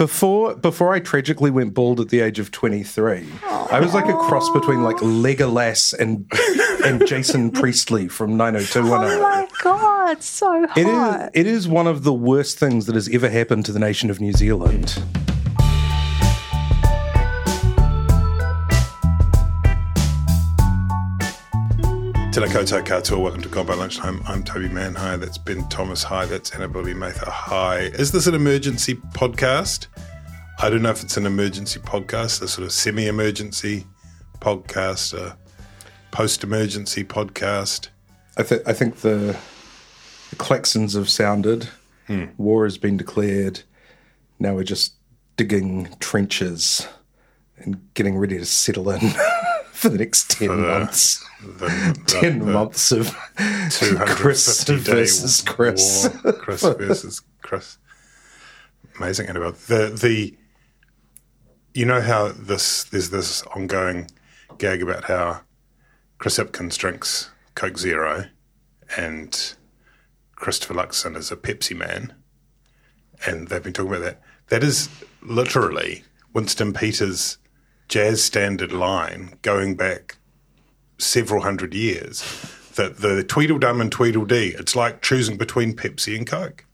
Before before I tragically went bald at the age of 23, I was like a cross between like Legolas and and Jason Priestley from 90210. Oh my god, so hot. It is it is one of the worst things that has ever happened to the nation of New Zealand. Tēnā koutou katoa, welcome to by Lunchtime. I'm Toby Manhire. Hi, that's Ben Thomas. Hi, that's Annabelle Mather. Hi. Is this an emergency podcast? I don't know if it's an emergency podcast, a sort of semi emergency podcast, a post emergency podcast. I, th- I think the, the klaxons have sounded. Hmm. War has been declared. Now we're just digging trenches and getting ready to settle in for the next 10 the- months. The, the, 10 the months of 250 Chris versus Chris. war. Chris versus Chris. Amazing, Annabelle. The the you know how this there's this ongoing gag about how Chris Hipkins drinks Coke Zero and Christopher Luxon is a Pepsi man. And they've been talking about that. That is literally Winston Peters' jazz standard line going back several hundred years that the Tweedledum and Tweedledee, it's like choosing between Pepsi and Coke.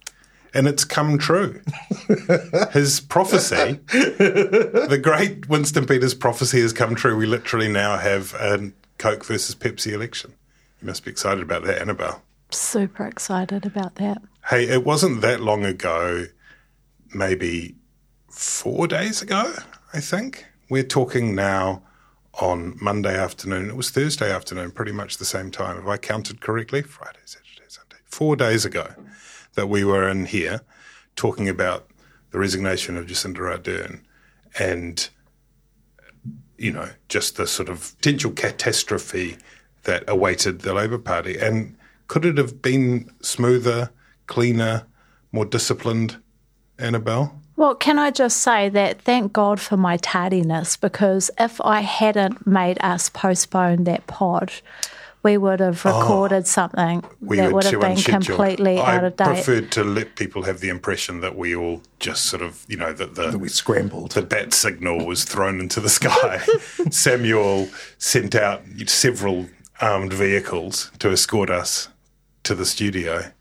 And it's come true. His prophecy, the great Winston Peters prophecy has come true. We literally now have a Coke versus Pepsi election. You must be excited about that, Annabelle. super excited about that. Hey, it wasn't that long ago, maybe four days ago, I think. We're talking now on Monday afternoon. It was Thursday afternoon, pretty much the same time. If I counted correctly, Friday, Saturday, Sunday, four days ago that we were in here talking about the resignation of Jacinda Ardern and, you know, just the sort of potential catastrophe that awaited the Labour Party. And could it have been smoother, cleaner, more disciplined, Annabelle? Well, can I just say that thank God for my tardiness because if I hadn't made us postpone that pod, we would have oh, recorded something Oh. We that would have been unscheduled. completely I out of date. I preferred to let people have the impression that we all just sort of, you know, that the We scrambled. the bat signal was thrown into the sky. Samuel sent out several armed vehicles to escort us to the studio,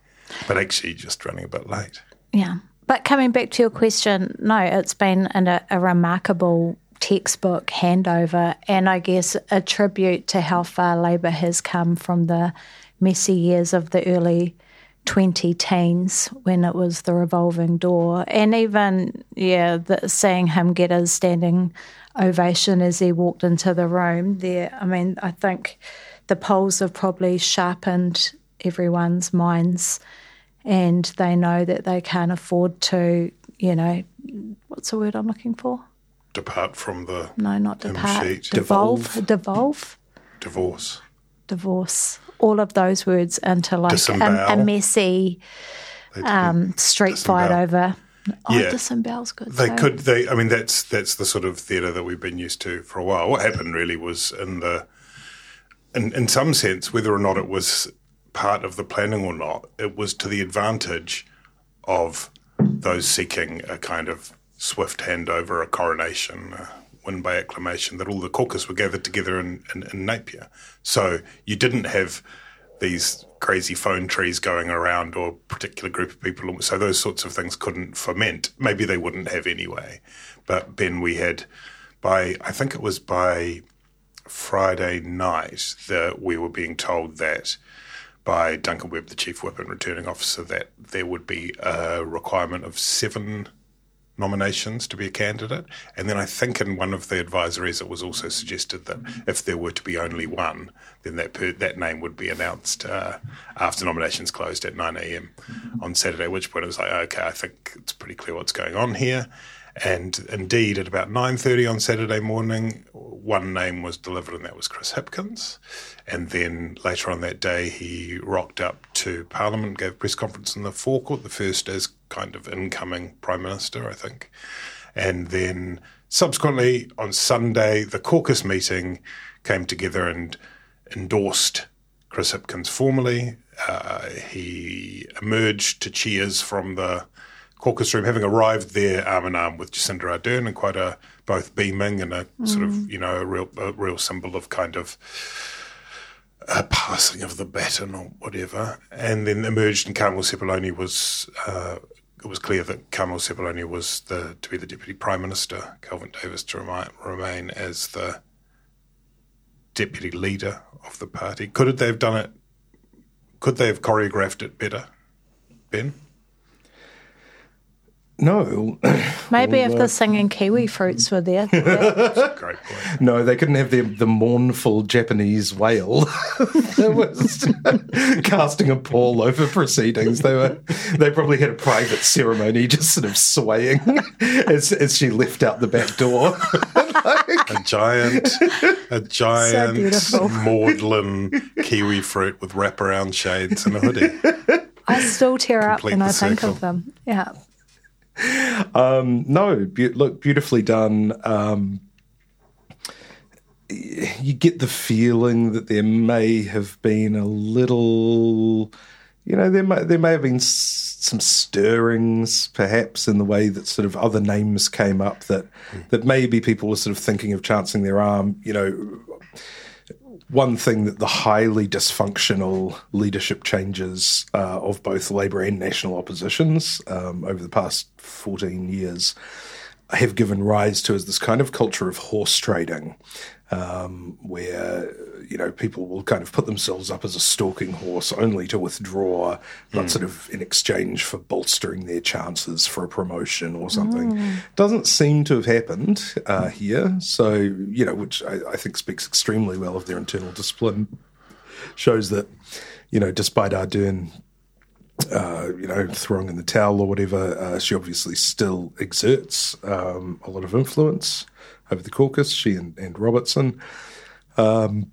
but actually just running a bit late. Yeah. But coming back to your question, no, it's been an, a, a remarkable textbook handover and I guess a tribute to how far Labour has come from the messy years of the early 20 teens when it was the revolving door. And even, yeah, the, seeing him get his standing ovation as he walked into the room there, I mean, I think the polls have probably sharpened everyone's minds and they know that they can't afford to, you know, what's the word I'm looking for? Depart from the No, not depart. sheet. Devolve. Devolve. divorce. Divorce. All of those words into like a, a messy um, street fight over. Oh, Yeah. disembowel's good. They could. They. I mean, that's that's the sort of theatre that we've been used to for a while. What happened really was in the, in in some sense, whether or not it was part of the planning or not, it was to the advantage of those seeking a kind of swift handover, a coronation, a win by acclamation. That all the caucus were gathered together in, in, in Napier. So you didn't have these crazy phone trees going around or particular group of people. So those sorts of things couldn't ferment. Maybe they wouldn't have anyway. But Ben, we had by I think it was by Friday night that we were being told that by Duncan Webb, the chief whip and returning officer, that there would be a requirement of seven nominations to be a candidate. And then I think in one of the advisories it was also suggested that if there were to be only one, then that per, that name would be announced uh, after nominations closed at 9 a.m. on Saturday, at which point it was like, okay, I think it's pretty clear what's going on here. And indeed, at about 9.30 on Saturday morning, one name was delivered, and that was Chris Hipkins. And then later on that day, he rocked up to Parliament, gave a press conference in the forecourt, the first as kind of incoming Prime Minister, I think. And then subsequently, on Sunday, the caucus meeting came together and endorsed Chris Hipkins formally. Uh, he emerged to cheers from the caucus room, having arrived there arm in arm with Jacinda Ardern and quite a both beaming and a mm. sort of you know a real a real symbol of kind of a passing of the baton or whatever, and then emerged and Carmel Sepuloni was. Uh, it was clear that Carmel Sepuloni was the to be the deputy prime minister, Kelvin Davis to remain, remain as the deputy leader of the party. Could they have done it? Could they have choreographed it better, Ben? No. Maybe if the uh, singing kiwi fruits were there. great point. No, they couldn't have the, the mournful Japanese wail that was casting a pall over proceedings. They were they probably had a private ceremony just sort of swaying as, as she left out the back door. like, a giant a giant so maudlin kiwi fruit with wraparound shades and a hoodie. I still tear up when I think of them. Yeah. Um, no, be- look, beautifully done. Um, you get the feeling that there may have been a little, you know, there may, there may have been s- some stirrings, perhaps, in the way that sort of other names came up that mm. that maybe people were sort of thinking of chancing their arm. You know, one thing that the highly dysfunctional leadership changes uh, of both Labour and national oppositions um, over the past 14 years have given rise to is this kind of culture of horse trading, um, where you know people will kind of put themselves up as a stalking horse only to withdraw, but mm. sort of in exchange for bolstering their chances for a promotion or something. Mm. Doesn't seem to have happened uh, here, so you know, which I, I think speaks extremely well of their internal discipline. Shows that you know, despite Ardern uh, you know, throwing in the towel or whatever, uh, she obviously still exerts um, a lot of influence over the caucus, she and, and Robertson. Um,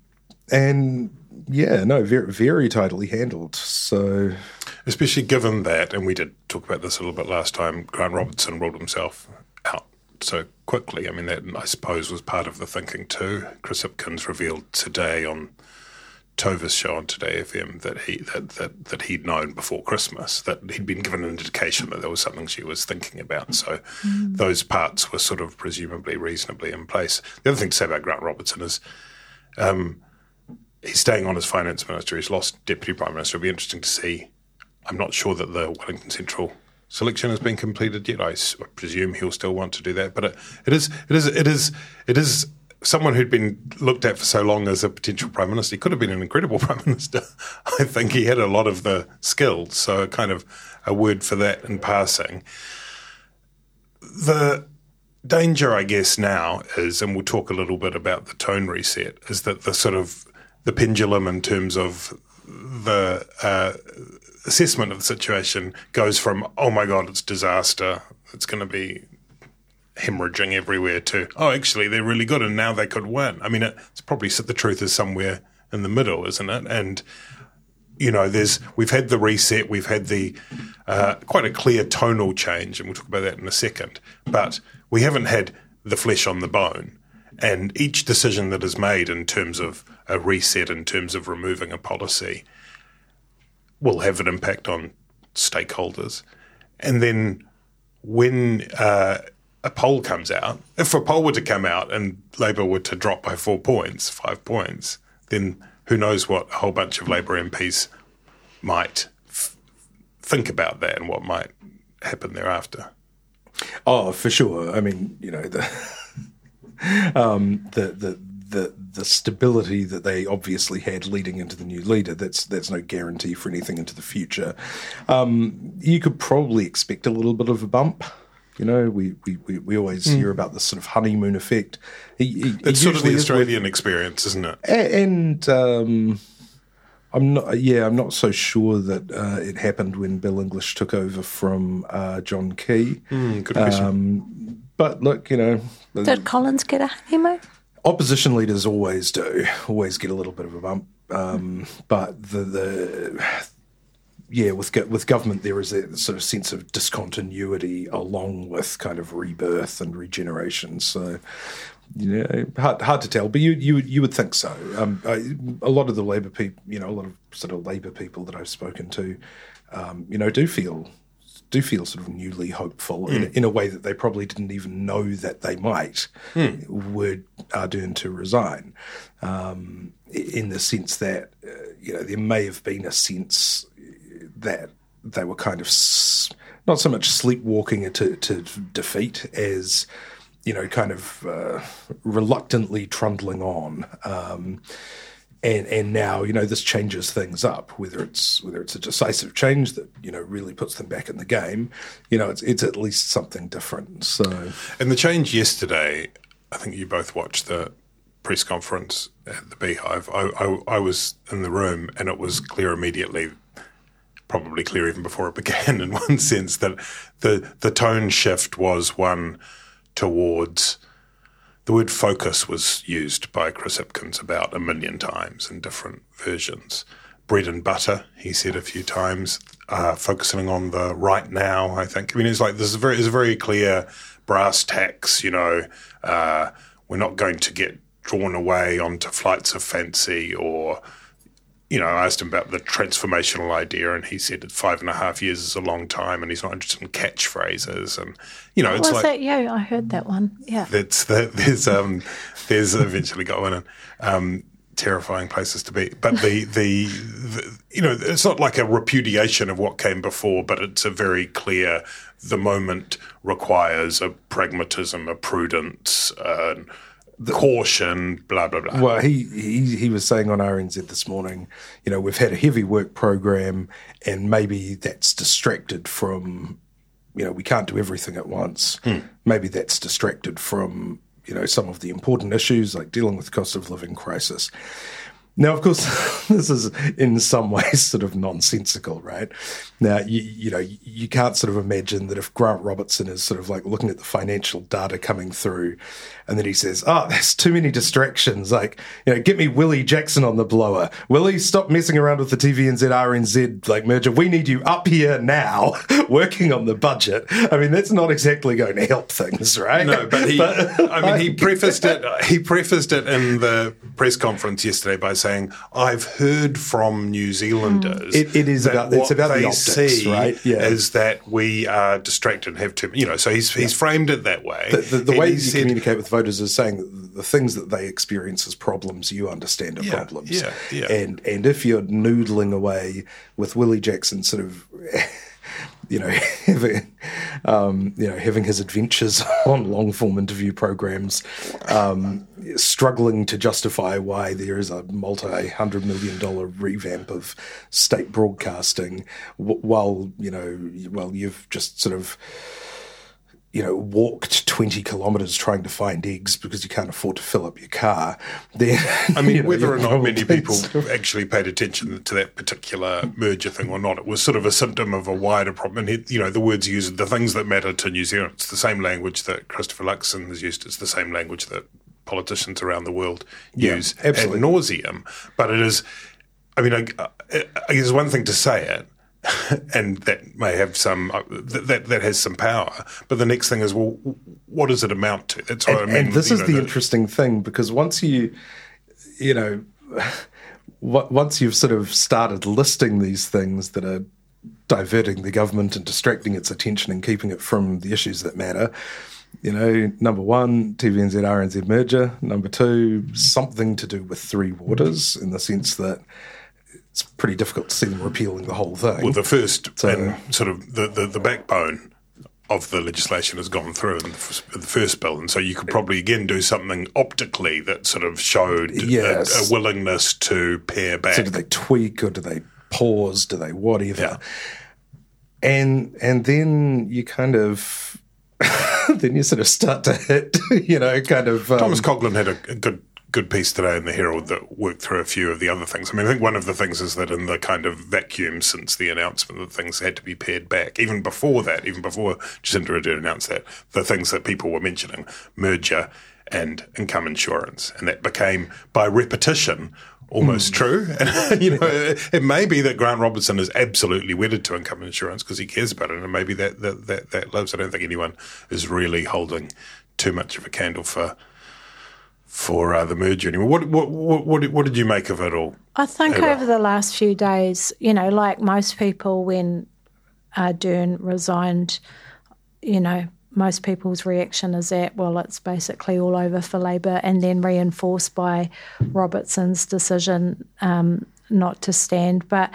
and yeah, no, very, very tightly handled. So, especially given that, and we did talk about this a little bit last time, Grant Robertson ruled himself out so quickly. I mean, that I suppose was part of the thinking too. Chris Hipkins revealed today on Tova's show on Today FM that he that, that that he'd known before Christmas that he'd been given an indication that there was something she was thinking about. So mm. those parts were sort of presumably reasonably in place. The other thing to say about Grant Robertson is. Um, he's staying on as finance minister. He's lost deputy prime minister. It'll be interesting to see. I'm not sure that the Wellington Central selection has been completed yet. I, presume he'll still want to do that. But it, it is, it is, it is, it is someone who'd been looked at for so long as a potential prime minister. He could have been an incredible prime minister. I think he had a lot of the skills. So, kind of a word for that in passing. The danger, I guess, now is, and we'll talk a little bit about the tone reset, is that the sort of the pendulum in terms of the uh, assessment of the situation goes from oh my god it's disaster. It's going to be hemorrhaging everywhere to oh actually they're really good and now they could win. I mean it's probably the truth is somewhere in the middle isn't it? And you know there's we've had the reset we've had the uh, quite a clear tonal change and we'll talk about that in a second but we haven't had the flesh on the bone and each decision that is made in terms of a reset, in terms of removing a policy, will have an impact on stakeholders. And then when uh, a poll comes out, if a poll were to come out and Labour were to drop by four points, five points, then who knows what a whole bunch of Labour MPs might f- think about that and what might happen thereafter. Oh, for sure. I mean, you know the um, the the the the stability that they obviously had leading into the new leader. That's that's no guarantee for anything into the future. Um, you could probably expect a little bit of a bump. You know, we we, we, we always mm. hear about this sort of honeymoon effect. He, he, it's sort of the Australian with, experience, isn't it? And um, I'm not. Yeah, I'm not so sure that uh, it happened when Bill English took over from uh, John Key. Mm, good question. Um, but look, you know, did Collins get a honeymoon? Opposition leaders always do, always get a little bit of a bump. Um, but the the yeah, with with government there is a sort of sense of discontinuity along with kind of rebirth and regeneration. So you know, hard, hard to tell, but you you you would think so. Um, I, a lot of the Labor people, you know, a lot of sort of Labor people that I've spoken to, um, you know, do feel do feel sort of newly hopeful mm. in, in, a way that they probably didn't even know that they might mm. were Ardern to resign. Um, in the sense that uh, you know there may have been a sense that they were kind of s- not so much sleepwalking to, to defeat as you know kind of uh, reluctantly trundling on. Um, and and now you know this changes things up whether it's whether it's a decisive change that you know really puts them back in the game you know it's it's at least something different. So and the change yesterday i think you both watched the press conference at the beehive. I, I, I was in the room and it was clear immediately probably clear even before it began in one sense that the the tone shift was one towards the word focus was used by Chris Hipkins about a million times in different versions. Bread and butter, he said a few times, uh, focusing on the right now, I think. I mean, it's like this is very, it's a very clear brass tacks, you know, uh, we're not going to get drawn away onto flights of fancy or you know, I asked him about the transformational idea, and he said that five and a half years is a long time, and he's not interested in catchphrases. And you know, it's was like that you? I heard that one. Yeah, that's the, there's um there's eventually got one. And, um, terrifying places to be. But the, the, the, you know, it's not like a repudiation of what came before, but it's a very clear. The moment requires a pragmatism, a prudence, uh, the, caution, blah blah blah. Well, he, he he was saying on RNZ this morning, you know, we've had a heavy work program, and maybe that's distracted from, you know, we can't do everything at once. Hmm. Maybe that's distracted from, you know, some of the important issues like dealing with the cost of living crisis. Now, of course, this is in some ways sort of nonsensical, right? Now, you, you, know, you can't sort of imagine that if Grant Robertson is sort of like looking at the financial data coming through and then he says, oh, there's too many distractions. Like, you know, get me Willie Jackson on the blower. Willie, stop messing around with the TVNZ RNZ like merger. We need you up here now working on the budget. I mean, that's not exactly going to help things, right? No, but he, but, I mean, he prefaced it, he prefaced it in the press conference yesterday by saying, I've heard from New Zealanders. It, it is about, it's about the optics, right? Yeah. Is that we are distracted and have too, you know, so he's, he's framed it that way. The, the, the way you said, communicate with voters is saying that the things that they experience as problems, you understand are yeah, problems. Yeah, yeah. And and if you're noodling away with Willie Jackson, sort of. You know, having, um, you know, having his adventures on long form interview programs, um, struggling to justify why there is a multi hundred million dollar revamp of state broadcasting, while you know, well, you've just sort of you know, walked 20 kilometres trying to find eggs because you can't afford to fill up your car, then. I mean, you know, whether or not many people actually paid attention to that particular merger thing or not, it was sort of a symptom of a wider problem. And, you know, the words used, the things that matter to New Zealand, it's the same language that Christopher Luxon has used, it's the same language that politicians around the world use yeah, ad nauseum. But it is, I mean, I, I guess one thing to say it, and that may have some uh, that that has some power. But the next thing is, well, what does it amount to? That's what and, I mean. And this is know, the, the interesting thing because once you, you know, once you've sort of started listing these things that are diverting the government and distracting its attention and keeping it from the issues that matter, You know, number one, TVNZ RNZ merger. Number two, something to do with Three Waters in the sense that it's pretty difficult to see them repealing the whole thing. Well, the first So- and sort of the, the, the backbone of the legislation has gone through in the, f- the first bill, and so you could probably again do something optically that sort of showed a- Yes. a, willingness to pare back. So do they tweak or do they pause? Do they whatever? Yeah. And and then you kind of then you sort of start to hit, you know, kind of um, Thomas Coughlan had a, a good good piece today in the Herald that worked through a few of the other things. I mean, I think one of the things is that in the kind of vacuum since the announcement that things had to be pared back, even before that, even before Jacinda Ardern announced that, the things that people were mentioning, merger and income insurance, and that became by repetition almost hmm. true. And you know, it, it may be that Grant Robertson is absolutely wedded to income insurance because he cares about it, and maybe that that that, that lives. I don't think anyone is really holding too much of a candle for for uh, the merger anymore. What what, what what did- you make of it all? I think Ava. over the last few days, you know, like most people, when uh, Dern resigned, you know, most people's reaction is that, well, it's basically all over for Labor, and then reinforced by Robertson's decision um, not to stand. But,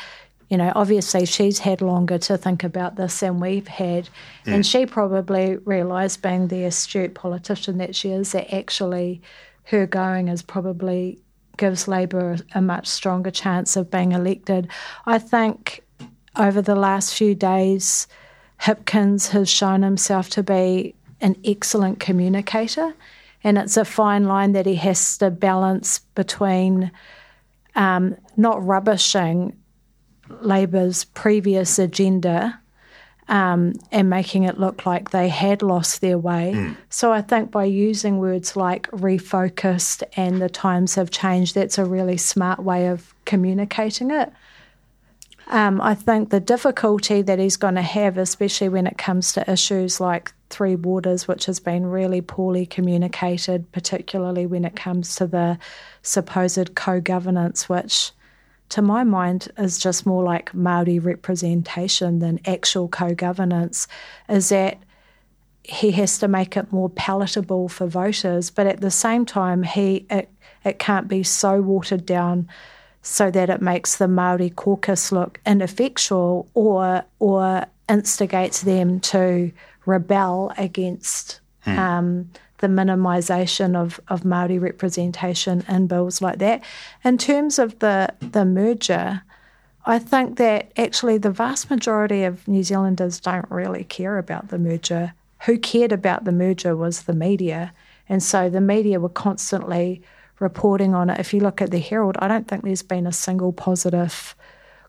you know, obviously she's had longer to think about this than we've had. And she probably realised, being the astute politician that she is, that actually her going is probably gives Labor a much stronger chance of being elected. I think over the last few days, Hipkins has shown himself to be an excellent communicator, and it's a fine line that he has to balance between um, not rubbishing Labor's previous agenda um, and making it look like they had lost their way. So I think by using words like refocused and the times have changed, that's a really smart way of communicating it. Um, I think the difficulty that he's going to have, especially when it comes to issues like Three Waters, which has been really poorly communicated, particularly when it comes to the supposed co governance, which to my mind is just more like Maori representation than actual co governance, is that he has to make it more palatable for voters, but at the same time, he it, it can't be so watered down so that it makes the Maori caucus look ineffectual or or instigates them to rebel against um, the minimisation of, of Maori representation in bills like that. In terms of the the merger, I think that actually the vast majority of New Zealanders don't really care about the merger. Who cared about the merger was the media. And so the media were constantly reporting on it. If you look at the Herald, I don't think there's been a single positive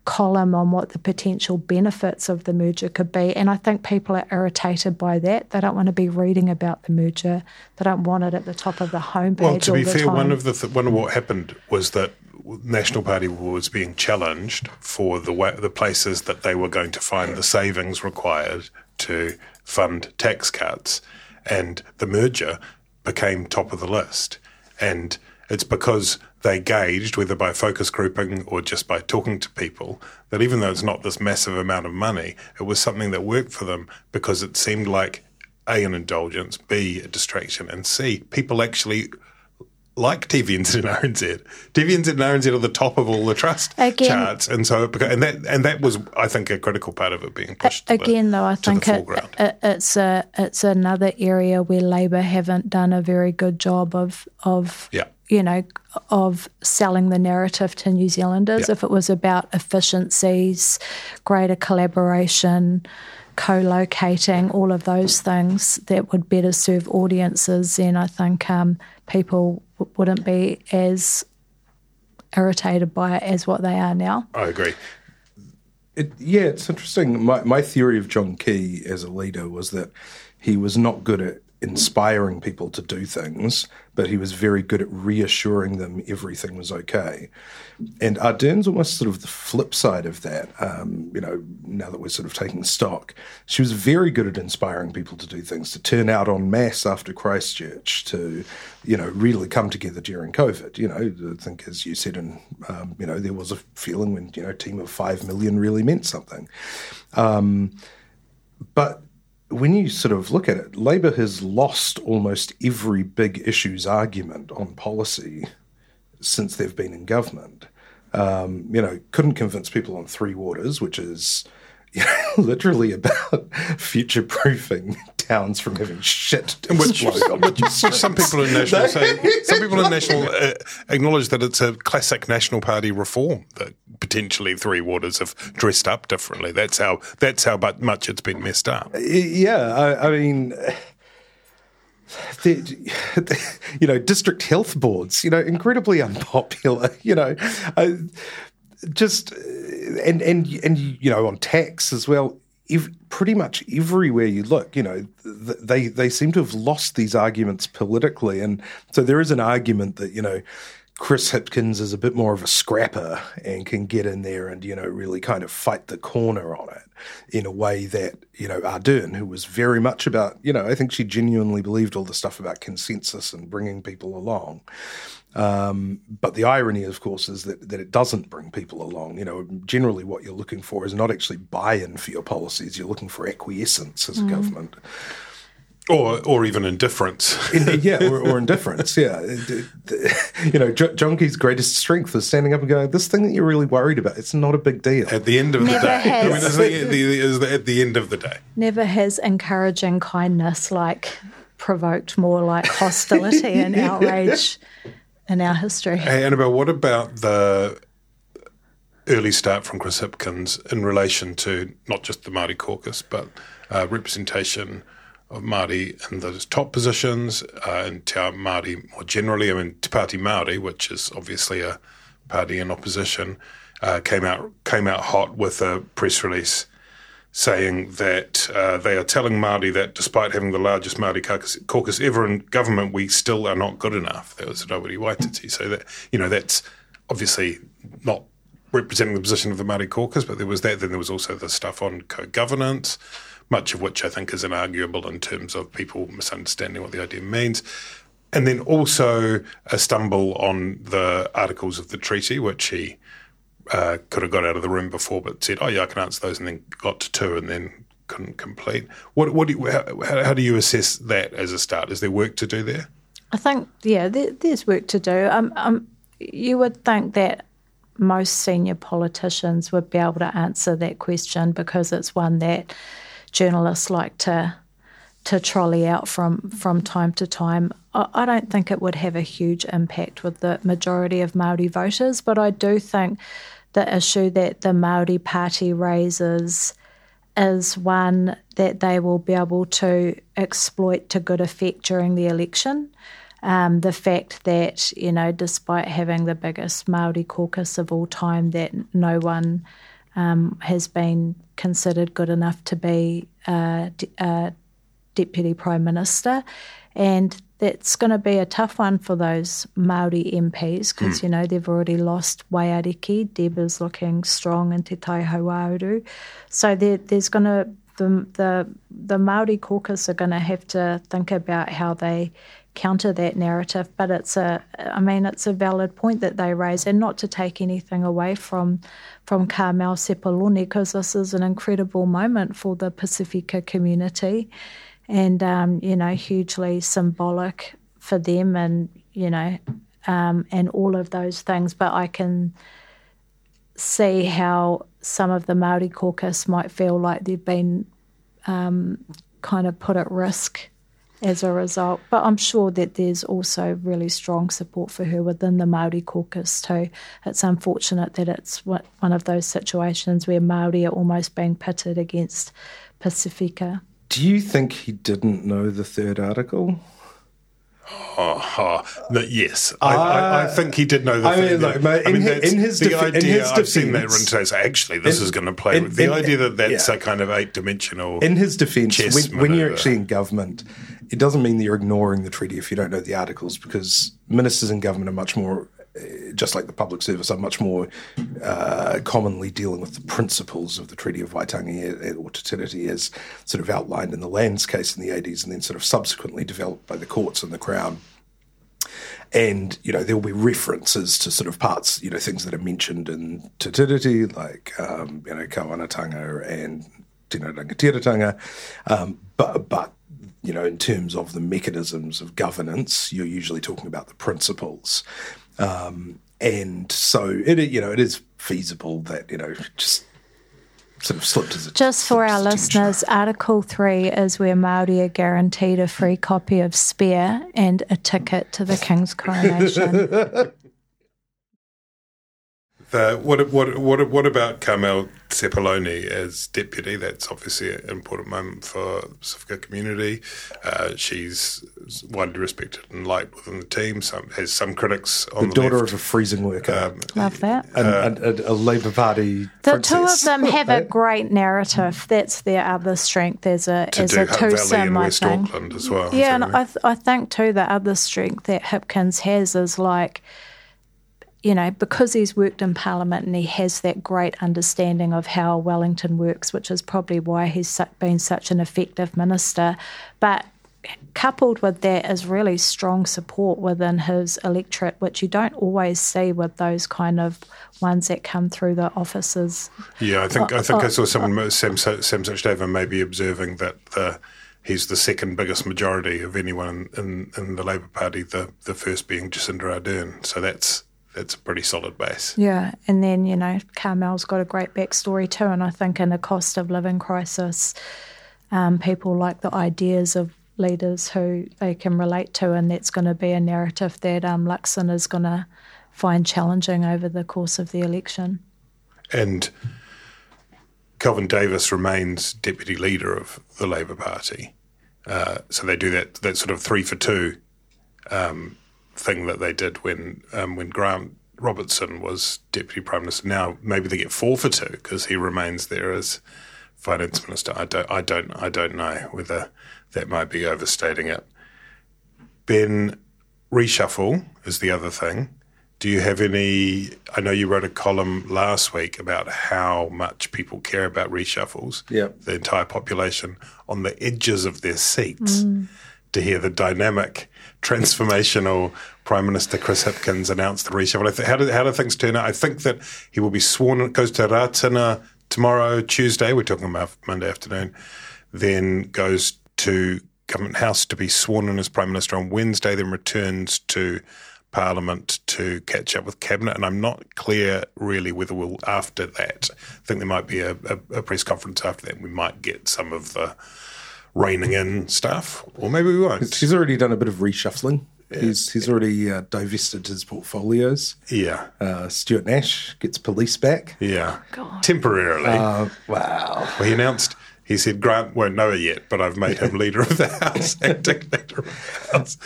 column on what the potential benefits of the merger could be. And I think people are irritated by that. They don't want to be reading about the merger. They don't want it at the top of the homepage Well, to be fair, time. one of the th- one of what happened was that National Party was being challenged for the way, the places that they were going to find the savings required to fund tax cuts, and the merger became top of the list. And it's because they gauged, whether by focus grouping or just by talking to people, that even though it's not this massive amount of money, it was something that worked for them because it seemed like A, an indulgence, B, a distraction, and C, people actually like TVNZ and RNZ. TVNZ and RNZ are the top of all the trust Again- charts, and so it and that and that was, I think, a critical part of it being pushed to the- Again, though, I think it, it, it's a it's another area where Labor haven't done a very good job of of Yeah. You know of selling the narrative to New Zealanders. Yeah. If it was about efficiencies, greater collaboration, co-locating, all of those things that would better serve audiences, then I think um, people w- wouldn't be as irritated by it as what they are now. I agree. It, yeah, it's interesting. My, my theory of John Key as a leader was that he was not good at inspiring people to do things, but he was very good at reassuring them everything was okay. And Ardern's almost sort of the flip side of that. Um, you know, now that we're sort of taking stock, she was very good at inspiring people to do things, to turn out en masse after Christchurch, to you know really come together during COVID. You know, I think as you said, and um, you know, there was a feeling when you know, a team of five million really meant something. Um, but when you sort of look at it, Labour has lost almost every big issues argument on policy since they've been in government. Um, you know, couldn't convince people on Three Waters, which is you know, literally about future proofing towns from having shit which, which some people in national say some people in national uh, acknowledge that it's a classic national party reform that potentially three waters have dressed up differently. That's how that's how much it's been messed up. Yeah i, I mean the, the, you know, district health boards, you know, incredibly unpopular, you know, just and and and you know on tax as well. If, pretty much everywhere you look, you know, they they seem to have lost these arguments politically, and so there is an argument that you know Chris Hipkins is a bit more of a scrapper and can get in there and, you know, really kind of fight the corner on it in a way that, you know, Ardern, who was very much about, you know, I think she genuinely believed all the stuff about consensus and bringing people along. Um, but the irony, of course, is that, that it doesn't bring people along. You know, generally what you're looking for is not actually buy-in for your policies. You're looking for acquiescence as a mm. government. Or, or even indifference. In, yeah, or, or, indifference. Yeah, you know, John Key's greatest strength is standing up and going, "This thing that you're really worried about, it's not a big deal." At the end of Never the day, has. I mean, the, the, the, at the end of the day, never has encouraging kindness like provoked more like hostility and outrage in our history. Hey, Annabelle, what about the early start from Chris Hipkins in relation to not just the Māori caucus, but uh, representation of Māori in those top positions uh, and Te Māori more generally. I mean, Te Pāti Māori, which is obviously a party in opposition, uh, came out came out hot with a press release saying that uh, they are telling Māori that despite having the largest Māori caucus, ever in government, we still are not good enough. That was Rawiri Waititi. So that you know that's obviously not representing the position of the Māori caucus, but there was that. Then there was also the stuff on co-governance much of which I think is inarguable in terms of people misunderstanding what the idea means. And then also a stumble on the articles of the treaty, which he uh, could have got out of the room before, but said, "Oh yeah, I can answer those," and then got to two, and then couldn't complete. What, what do you, how, how, do you assess that as a start? Is there work to do there? I think yeah, there, there's work to do. Um, um, you would think that most senior politicians would be able to answer that question because it's one that journalists like to to trolley out from from time to time. I, I don't think it would have a huge impact with the majority of Maori voters, but I do think the issue that the Maori Party raises is one that they will be able to exploit to good effect during the election. Um, the fact that you know, despite having the biggest Maori caucus of all time, that no one um, has been considered good enough to be a, a deputy prime minister, and that's going to be a tough one for those Maori MPs because mm. you know they've already lost Waiariki. Deb is looking strong in Te Tai Hauauru, so there, there's going to the the the Maori caucus are going to have to think about how they counter that narrative. But it's a, I mean, it's a valid point that they raise, and not to take anything away from from Carmel Sepuloni, because this is an incredible moment for the Pasifika community, and um, you know, hugely symbolic for them, and you know, um, and all of those things. But I can see how some of the Maori caucus might feel like they've been um, kind of put at risk as a result. But I'm sure that there's also really strong support for her within the Maori caucus too. It's unfortunate that it's one of those situations where Maori are almost being pitted against Pasifika. Do you think he didn't know the third article? Oh, oh, yes, I, uh, I, I, think he did know the. I thing. mean, like, in, I mean, his, in his the defi- idea. In his I've seen that written today. So actually, this in, is going to play. In, the in, idea that that's yeah. a kind of eight-dimensional. In his defence, when, when, you're actually in government, it doesn't mean that you're ignoring the treaty if you don't know the articles, because ministers in government are much more just like the public service, are much more uh, commonly dealing with the principles of the Treaty of Waitangi or Te Tiriti as sort of outlined in the lands case in the 80s and then sort of subsequently developed by the courts and the Crown. And, you know, there will be references to sort of parts, you know, things that are mentioned in Te Tiriti, like, um, you know, Kawanatanga and Tino Rangatiratanga. Um, but, but, you know, in terms of the mechanisms of governance, you're usually talking about the principles. Um, and so it, you know, it is feasible that, you know, just sort of slipped as a Just for our as a tension. listeners, Article 3 is where Māori are guaranteed a free copy of Spare and a ticket to the King's coronation. The, what, what, what, what about Carmel Sepuloni as deputy? That's obviously an important moment for the Pasifika community. Uh, she's widely respected and liked within the team. Some has some critics on the the, daughter left. of a freezing worker. Love that. and, and a, a Labour Party The princess. two of them have a great narrative. That's their other strength as a to as do a Hutt Valley twosome, and I West think. Auckland as well. Yeah, and I, th- I think too the other strength that Hipkins has is like, you know, because he's worked in Parliament and he has that great understanding of how Wellington works, which is probably why he's been such an effective minister. But coupled with that is really strong support within his electorate, which you don't always see with those kind of ones that come through the offices. Yeah, I think I think I uh, saw someone Sam Sam Sachdeva maybe observing that the he's the second biggest majority of anyone in, in the Labor Party, the the first being Jacinda Ardern. So that's that's a pretty solid base. Yeah, and then you know Carmel's got a great backstory too, and I think in a cost of living crisis, um, people like the ideas of leaders who they can relate to, and that's going to be a narrative that um, Luxon is going to find challenging over the course of the election. And Kelvin Davis remains deputy leader of the Labor Party. Uh, so they do that that sort of three for two um, thing that they did when um, when Grant Robertson was deputy prime minister. Now maybe they get four for two because he remains there as finance minister. I don't I don't I don't know whether that might be overstating it. Ben reshuffle is the other thing. Do you have any? I know you wrote a column last week about how much people care about reshuffles. Yep. The entire population on the edges of their seats to hear the dynamic, transformational Prime Minister Chris Hipkins announce the reshuffle. How do, how do things turn out? I think that he will be sworn, goes to Ratana tomorrow, Tuesday. We're talking about Monday afternoon. Then goes to Government House to be sworn in as Prime Minister on Wednesday, then returns to Parliament to catch up with Cabinet. And I'm not clear really whether we'll, after that, I think there might be a, a, a press conference after that. We might get some of the reining in stuff, or maybe we won't. He's already done a bit of reshuffling. He's he's already uh, divested his portfolios. Yeah. Uh, Stuart Nash gets police back. Yeah. Temporarily. Uh, wow. Well, he announced, he said, Grant won't know it yet, but I've made him leader of the House, acting leader of the House.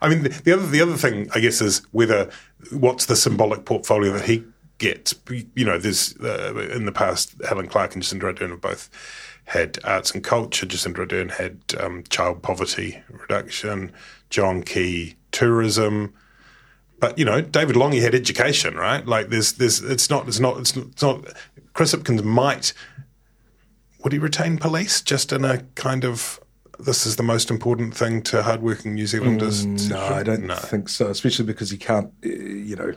I mean, the, the other the other thing, I guess, is whether what's the symbolic portfolio that he gets. You know, there's uh, in the past, Helen Clark and Jacinda Ardern have both had arts and culture. Jacinda Ardern had um, child poverty reduction. John Key, tourism. But you know, David Lange had education, right? Like, there's, there's, it's not, it's not, it's not. It's not Chris Hipkins might would he retain police just in a kind of this is the most important thing to hardworking New Zealanders? Mm, No, I don't No. think so. Especially because you can't, uh, you know,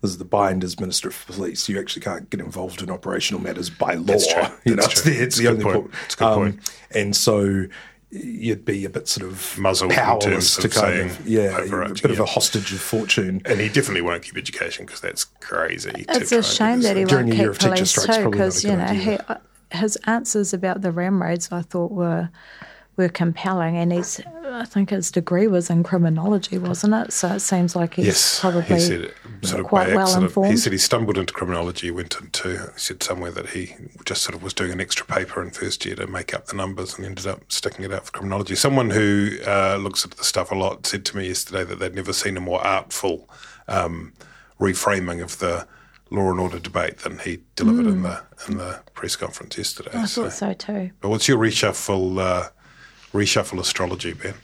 this is the bind as Minister of Police. You actually can't get involved in operational matters by law. That's true. You That's it's true. the, it's It's the only point. point. It's a good point. And so you'd be a bit sort of Muzzled in powerless terms to of kind saying of yeah, a overarching, bit of a hostage of fortune. And he definitely won't keep education because that's crazy. It's try a shame that he won't a year keep of police strikes, too, probably not a because you know he, uh, his answers about the ram raids I thought were were compelling, and he's I think his degree was in criminology, wasn't it? So it seems like he's Yes, probably he said sort of quite well informed. He said he stumbled into criminology, went into, he said somewhere that he just sort of was doing an extra paper in first year to make up the numbers and ended up sticking it out for criminology. Someone who uh, looks at the stuff a lot said to me yesterday that they'd never seen a more artful um, reframing of the law and order debate than he delivered in the in the press conference yesterday. I thought so too. But what's your reshuffle uh, reshuffle astrology, Ben?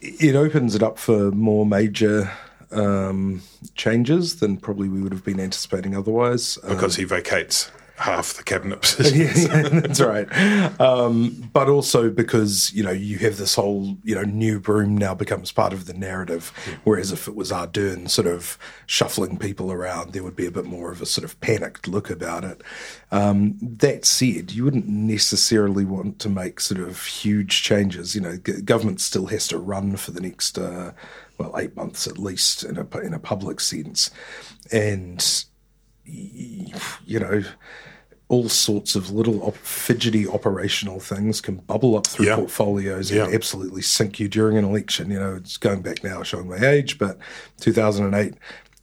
it opens it up for more major um, changes than probably we would have been anticipating otherwise. Um, Because he vacates half the cabinet positions. yeah, yeah, that's right. Um, but also because you know you have this whole you know new broom now becomes part of the narrative, whereas if it was Ardern sort of shuffling people around, there would be a bit more of a sort of panicked look about it. Um, that said, you wouldn't necessarily want to make sort of huge changes. You know, g- government still has to run for the next uh, well eight months at least in a in a public sense, and you know, all sorts of little op- fidgety operational things can bubble up through Yeah. portfolios and Yeah. absolutely sink you during an election. You know, it's going back now, showing my age, but 2008.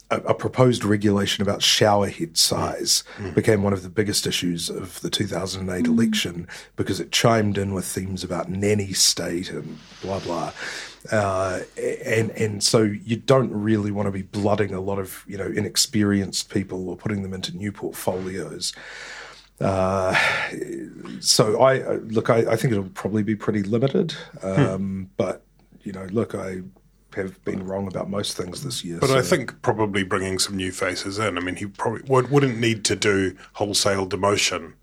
A, a proposed regulation about shower head size mm. Mm. became one of the biggest issues of the 2008 mm. election because it chimed in with themes about nanny state and blah blah. Uh, and and so you don't really want to be blooding a lot of you know inexperienced people or putting them into new portfolios. Uh, so I uh, look, I, I think it'll probably be pretty limited. Um, But you know, look, I have been wrong about most things this year. But I think probably bringing some new faces in. I mean, he probably would, wouldn't need to do wholesale demotion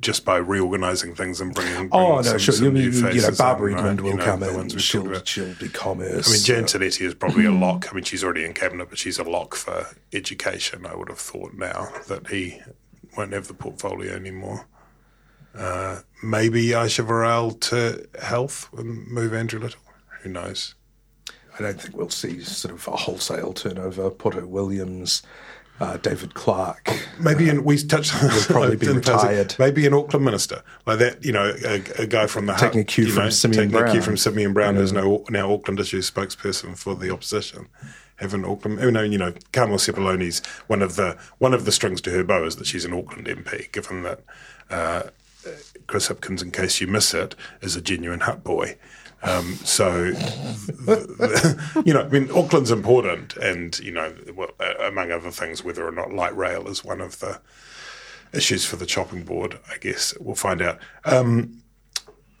just by reorganising things and bringing. Oh bringing no, some, sure. some You, you, you know, Barbara Edmonds will You know, come in. She'll, she'll be commerce. I mean, Jan Tinetti is probably a lock. I mean, she's already in cabinet, but she's a lock for education. I would have thought now that he won't have the portfolio anymore. Uh, maybe Ayesha Verrall to health and move Andrew Little. Who knows? I don't think we'll see sort of a wholesale turnover. Poto Williams, uh, David Clark. Maybe in, we touched on this probably be retired. Maybe an Auckland minister like that. You know, a, a guy from the Taking hut, a cue you from know, Simeon taking a cue Brown. from Simeon Brown, who's now now Auckland issues spokesperson for the opposition. Having Auckland, you know, you know, Carmel Sepuloni's one of the one of the strings to her bow is that she's an Auckland MP. Given that uh, Chris Hipkins, in case you miss it, is a genuine Hutt boy. Um, so, you know, I mean, Auckland's important, and you know, well, among other things, whether or not light rail is one of the issues for the chopping board. I guess we'll find out. Um,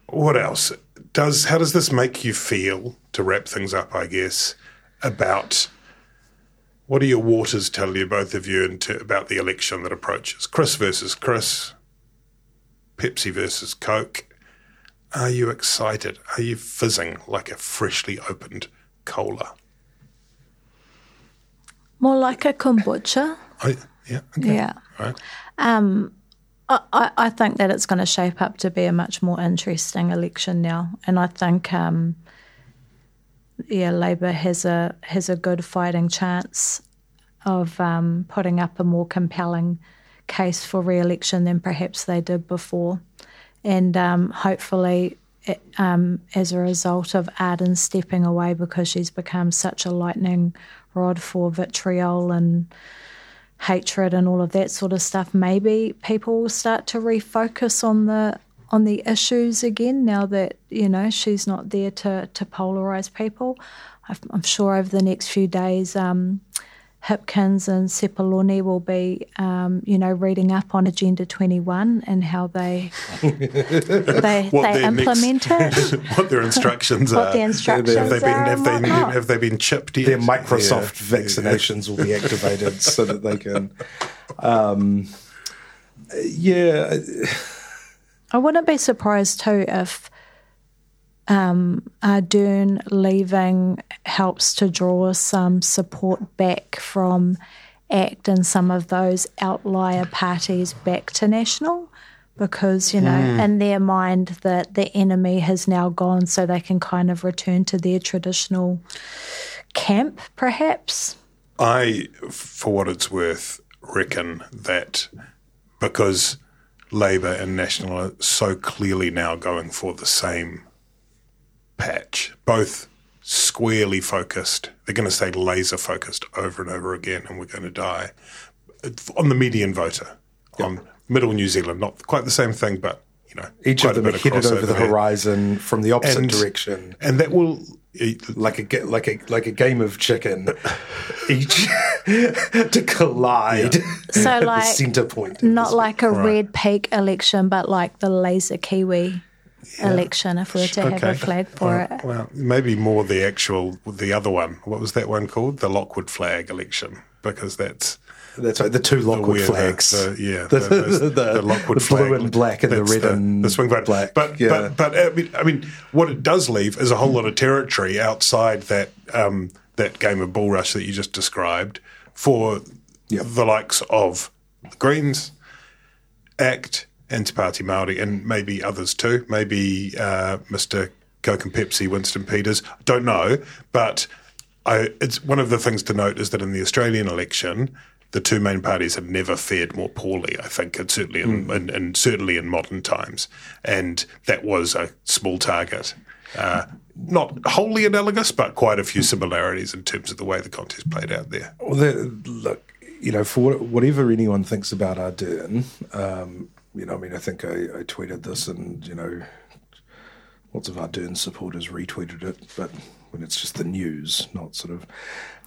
what else does? How does this make you feel? To wrap things up, I guess about what do your waters tell you, both of you, into, about the election that approaches? Chris versus Chris, Pepsi versus Coke. Are you excited? Are you fizzing like a freshly opened cola? More like a kombucha. I, yeah. Okay. Yeah. Right. I, I I think that it's going to shape up to be a much more interesting election now, and I think, um, yeah, Labour has a has a good fighting chance of um, putting up a more compelling case for re-election than perhaps they did before, and um, hopefully. It, um, as a result of Ardern stepping away because she's become such a lightning rod for vitriol and hatred and all of that sort of stuff, maybe people will start to refocus on the on the issues again now that you know she's not there to to polarize people. I've, I'm sure over the next few days, um, Hipkins and Sepuloni will be, um, you know, reading up on Agenda 21 and how they they, What they their implement next- it. what their instructions What are. the instructions have they been, are have they, whatnot. have they been chipped yet? Their Microsoft Yeah. vaccinations will be activated so that they can. Um, yeah, I wouldn't be surprised too if um, Ardern leaving helps to draw some support back from ACT and some of those outlier parties back to National. Because, you know, in their mind, that the enemy has now gone, so they can kind of return to their traditional camp, perhaps. I, for what it's worth, reckon that because Labour and National are so clearly now going for the same patch, both squarely focused, they're going to stay laser focused over and over again, and we're going to die uh, on the median voter, on middle New Zealand. Not quite the same thing, but you know, each of them are headed over the there. horizon from the opposite And- direction. and that will. Like a ga- like a like a game of chicken, each to collide. So, at the like, center point. Not like a red peak election, but like the laser kiwi election, if we were to have a flag for it. Well, maybe more the actual, the other one. What was that one called? The Lockwood flag election, because that's That's right. The two Lockwood weird, flags. the- yeah, the, the- the- the, the Lockwood the blue and black, and the red and the swing vote. black. But yeah. but but I mean, I mean, what it does leave is a whole lot of territory outside that um, that game of bull rush that you just described for Yep. the likes of the Greens, ACT, and Te Pāti Māori, and maybe others too. Maybe uh, Mr. Coke and Pepsi, Winston Peters. Don't know, but I, it's one of the things to note is that in the Australian election, the two main parties have never fared more poorly. I think, and certainly in, in, in certainly in modern times, and that was a small target. Uh, not wholly analogous, but quite a few similarities in terms of the way the contest played out there. Well, the, look, you know, for whatever anyone thinks about Ardern, um, you know, I mean, I think I, I tweeted this, and you know, lots of Ardern supporters retweeted it, but when it's just the news, not sort of.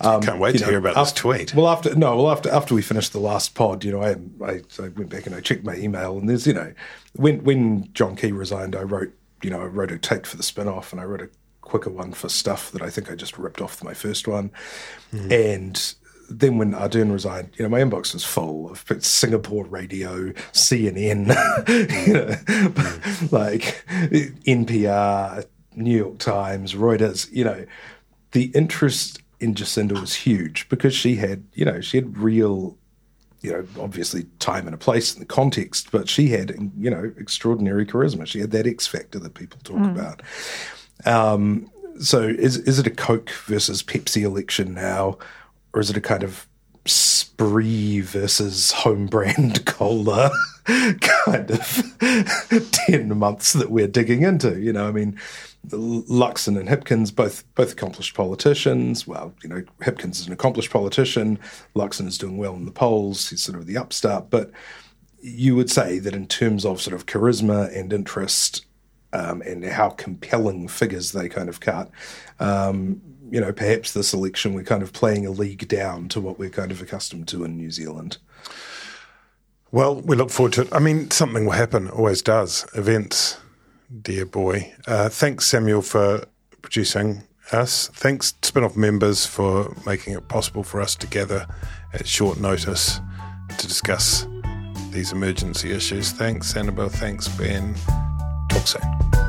Um, Can't wait to know, hear about this tweet. Well, after no, well after after we finished the last pod, you know, I, I I went back and I checked my email, and there's you know, when when John Key resigned, I wrote you know I wrote a take for the spin off, and I wrote a quicker one for stuff that I think I just ripped off my first one, and. Then when Ardern resigned, you know, my inbox was full of Singapore radio, CNN, you know, like NPR, New York Times, Reuters, you know, the interest in Jacinda was huge because she had, you know, she had real, you know, obviously time and a place in the context, but she had, you know, extraordinary charisma. She had that X factor that people talk about. Um, so is is it a Coke versus Pepsi election now, or is it a kind of spree versus home brand cola kind of 10 months that we're digging into you know i mean luxon and hipkins both both accomplished politicians. Well you know hipkins is an accomplished politician. Luxon is doing well in the polls. He's sort of the upstart. But you would say that in terms of sort of charisma and interest um, and how compelling figures they kind of cut. Um, you know, perhaps this election we're kind of playing a league down to what we're kind of accustomed to in New Zealand. Well, we look forward to it. I mean, something will happen, always does. Events, dear boy. Uh, thanks, Samuel, for producing us. Thanks, spin off members, for making it possible for us to gather at short notice to discuss these emergency issues. Thanks, Annabelle. Thanks, Ben. Talk soon.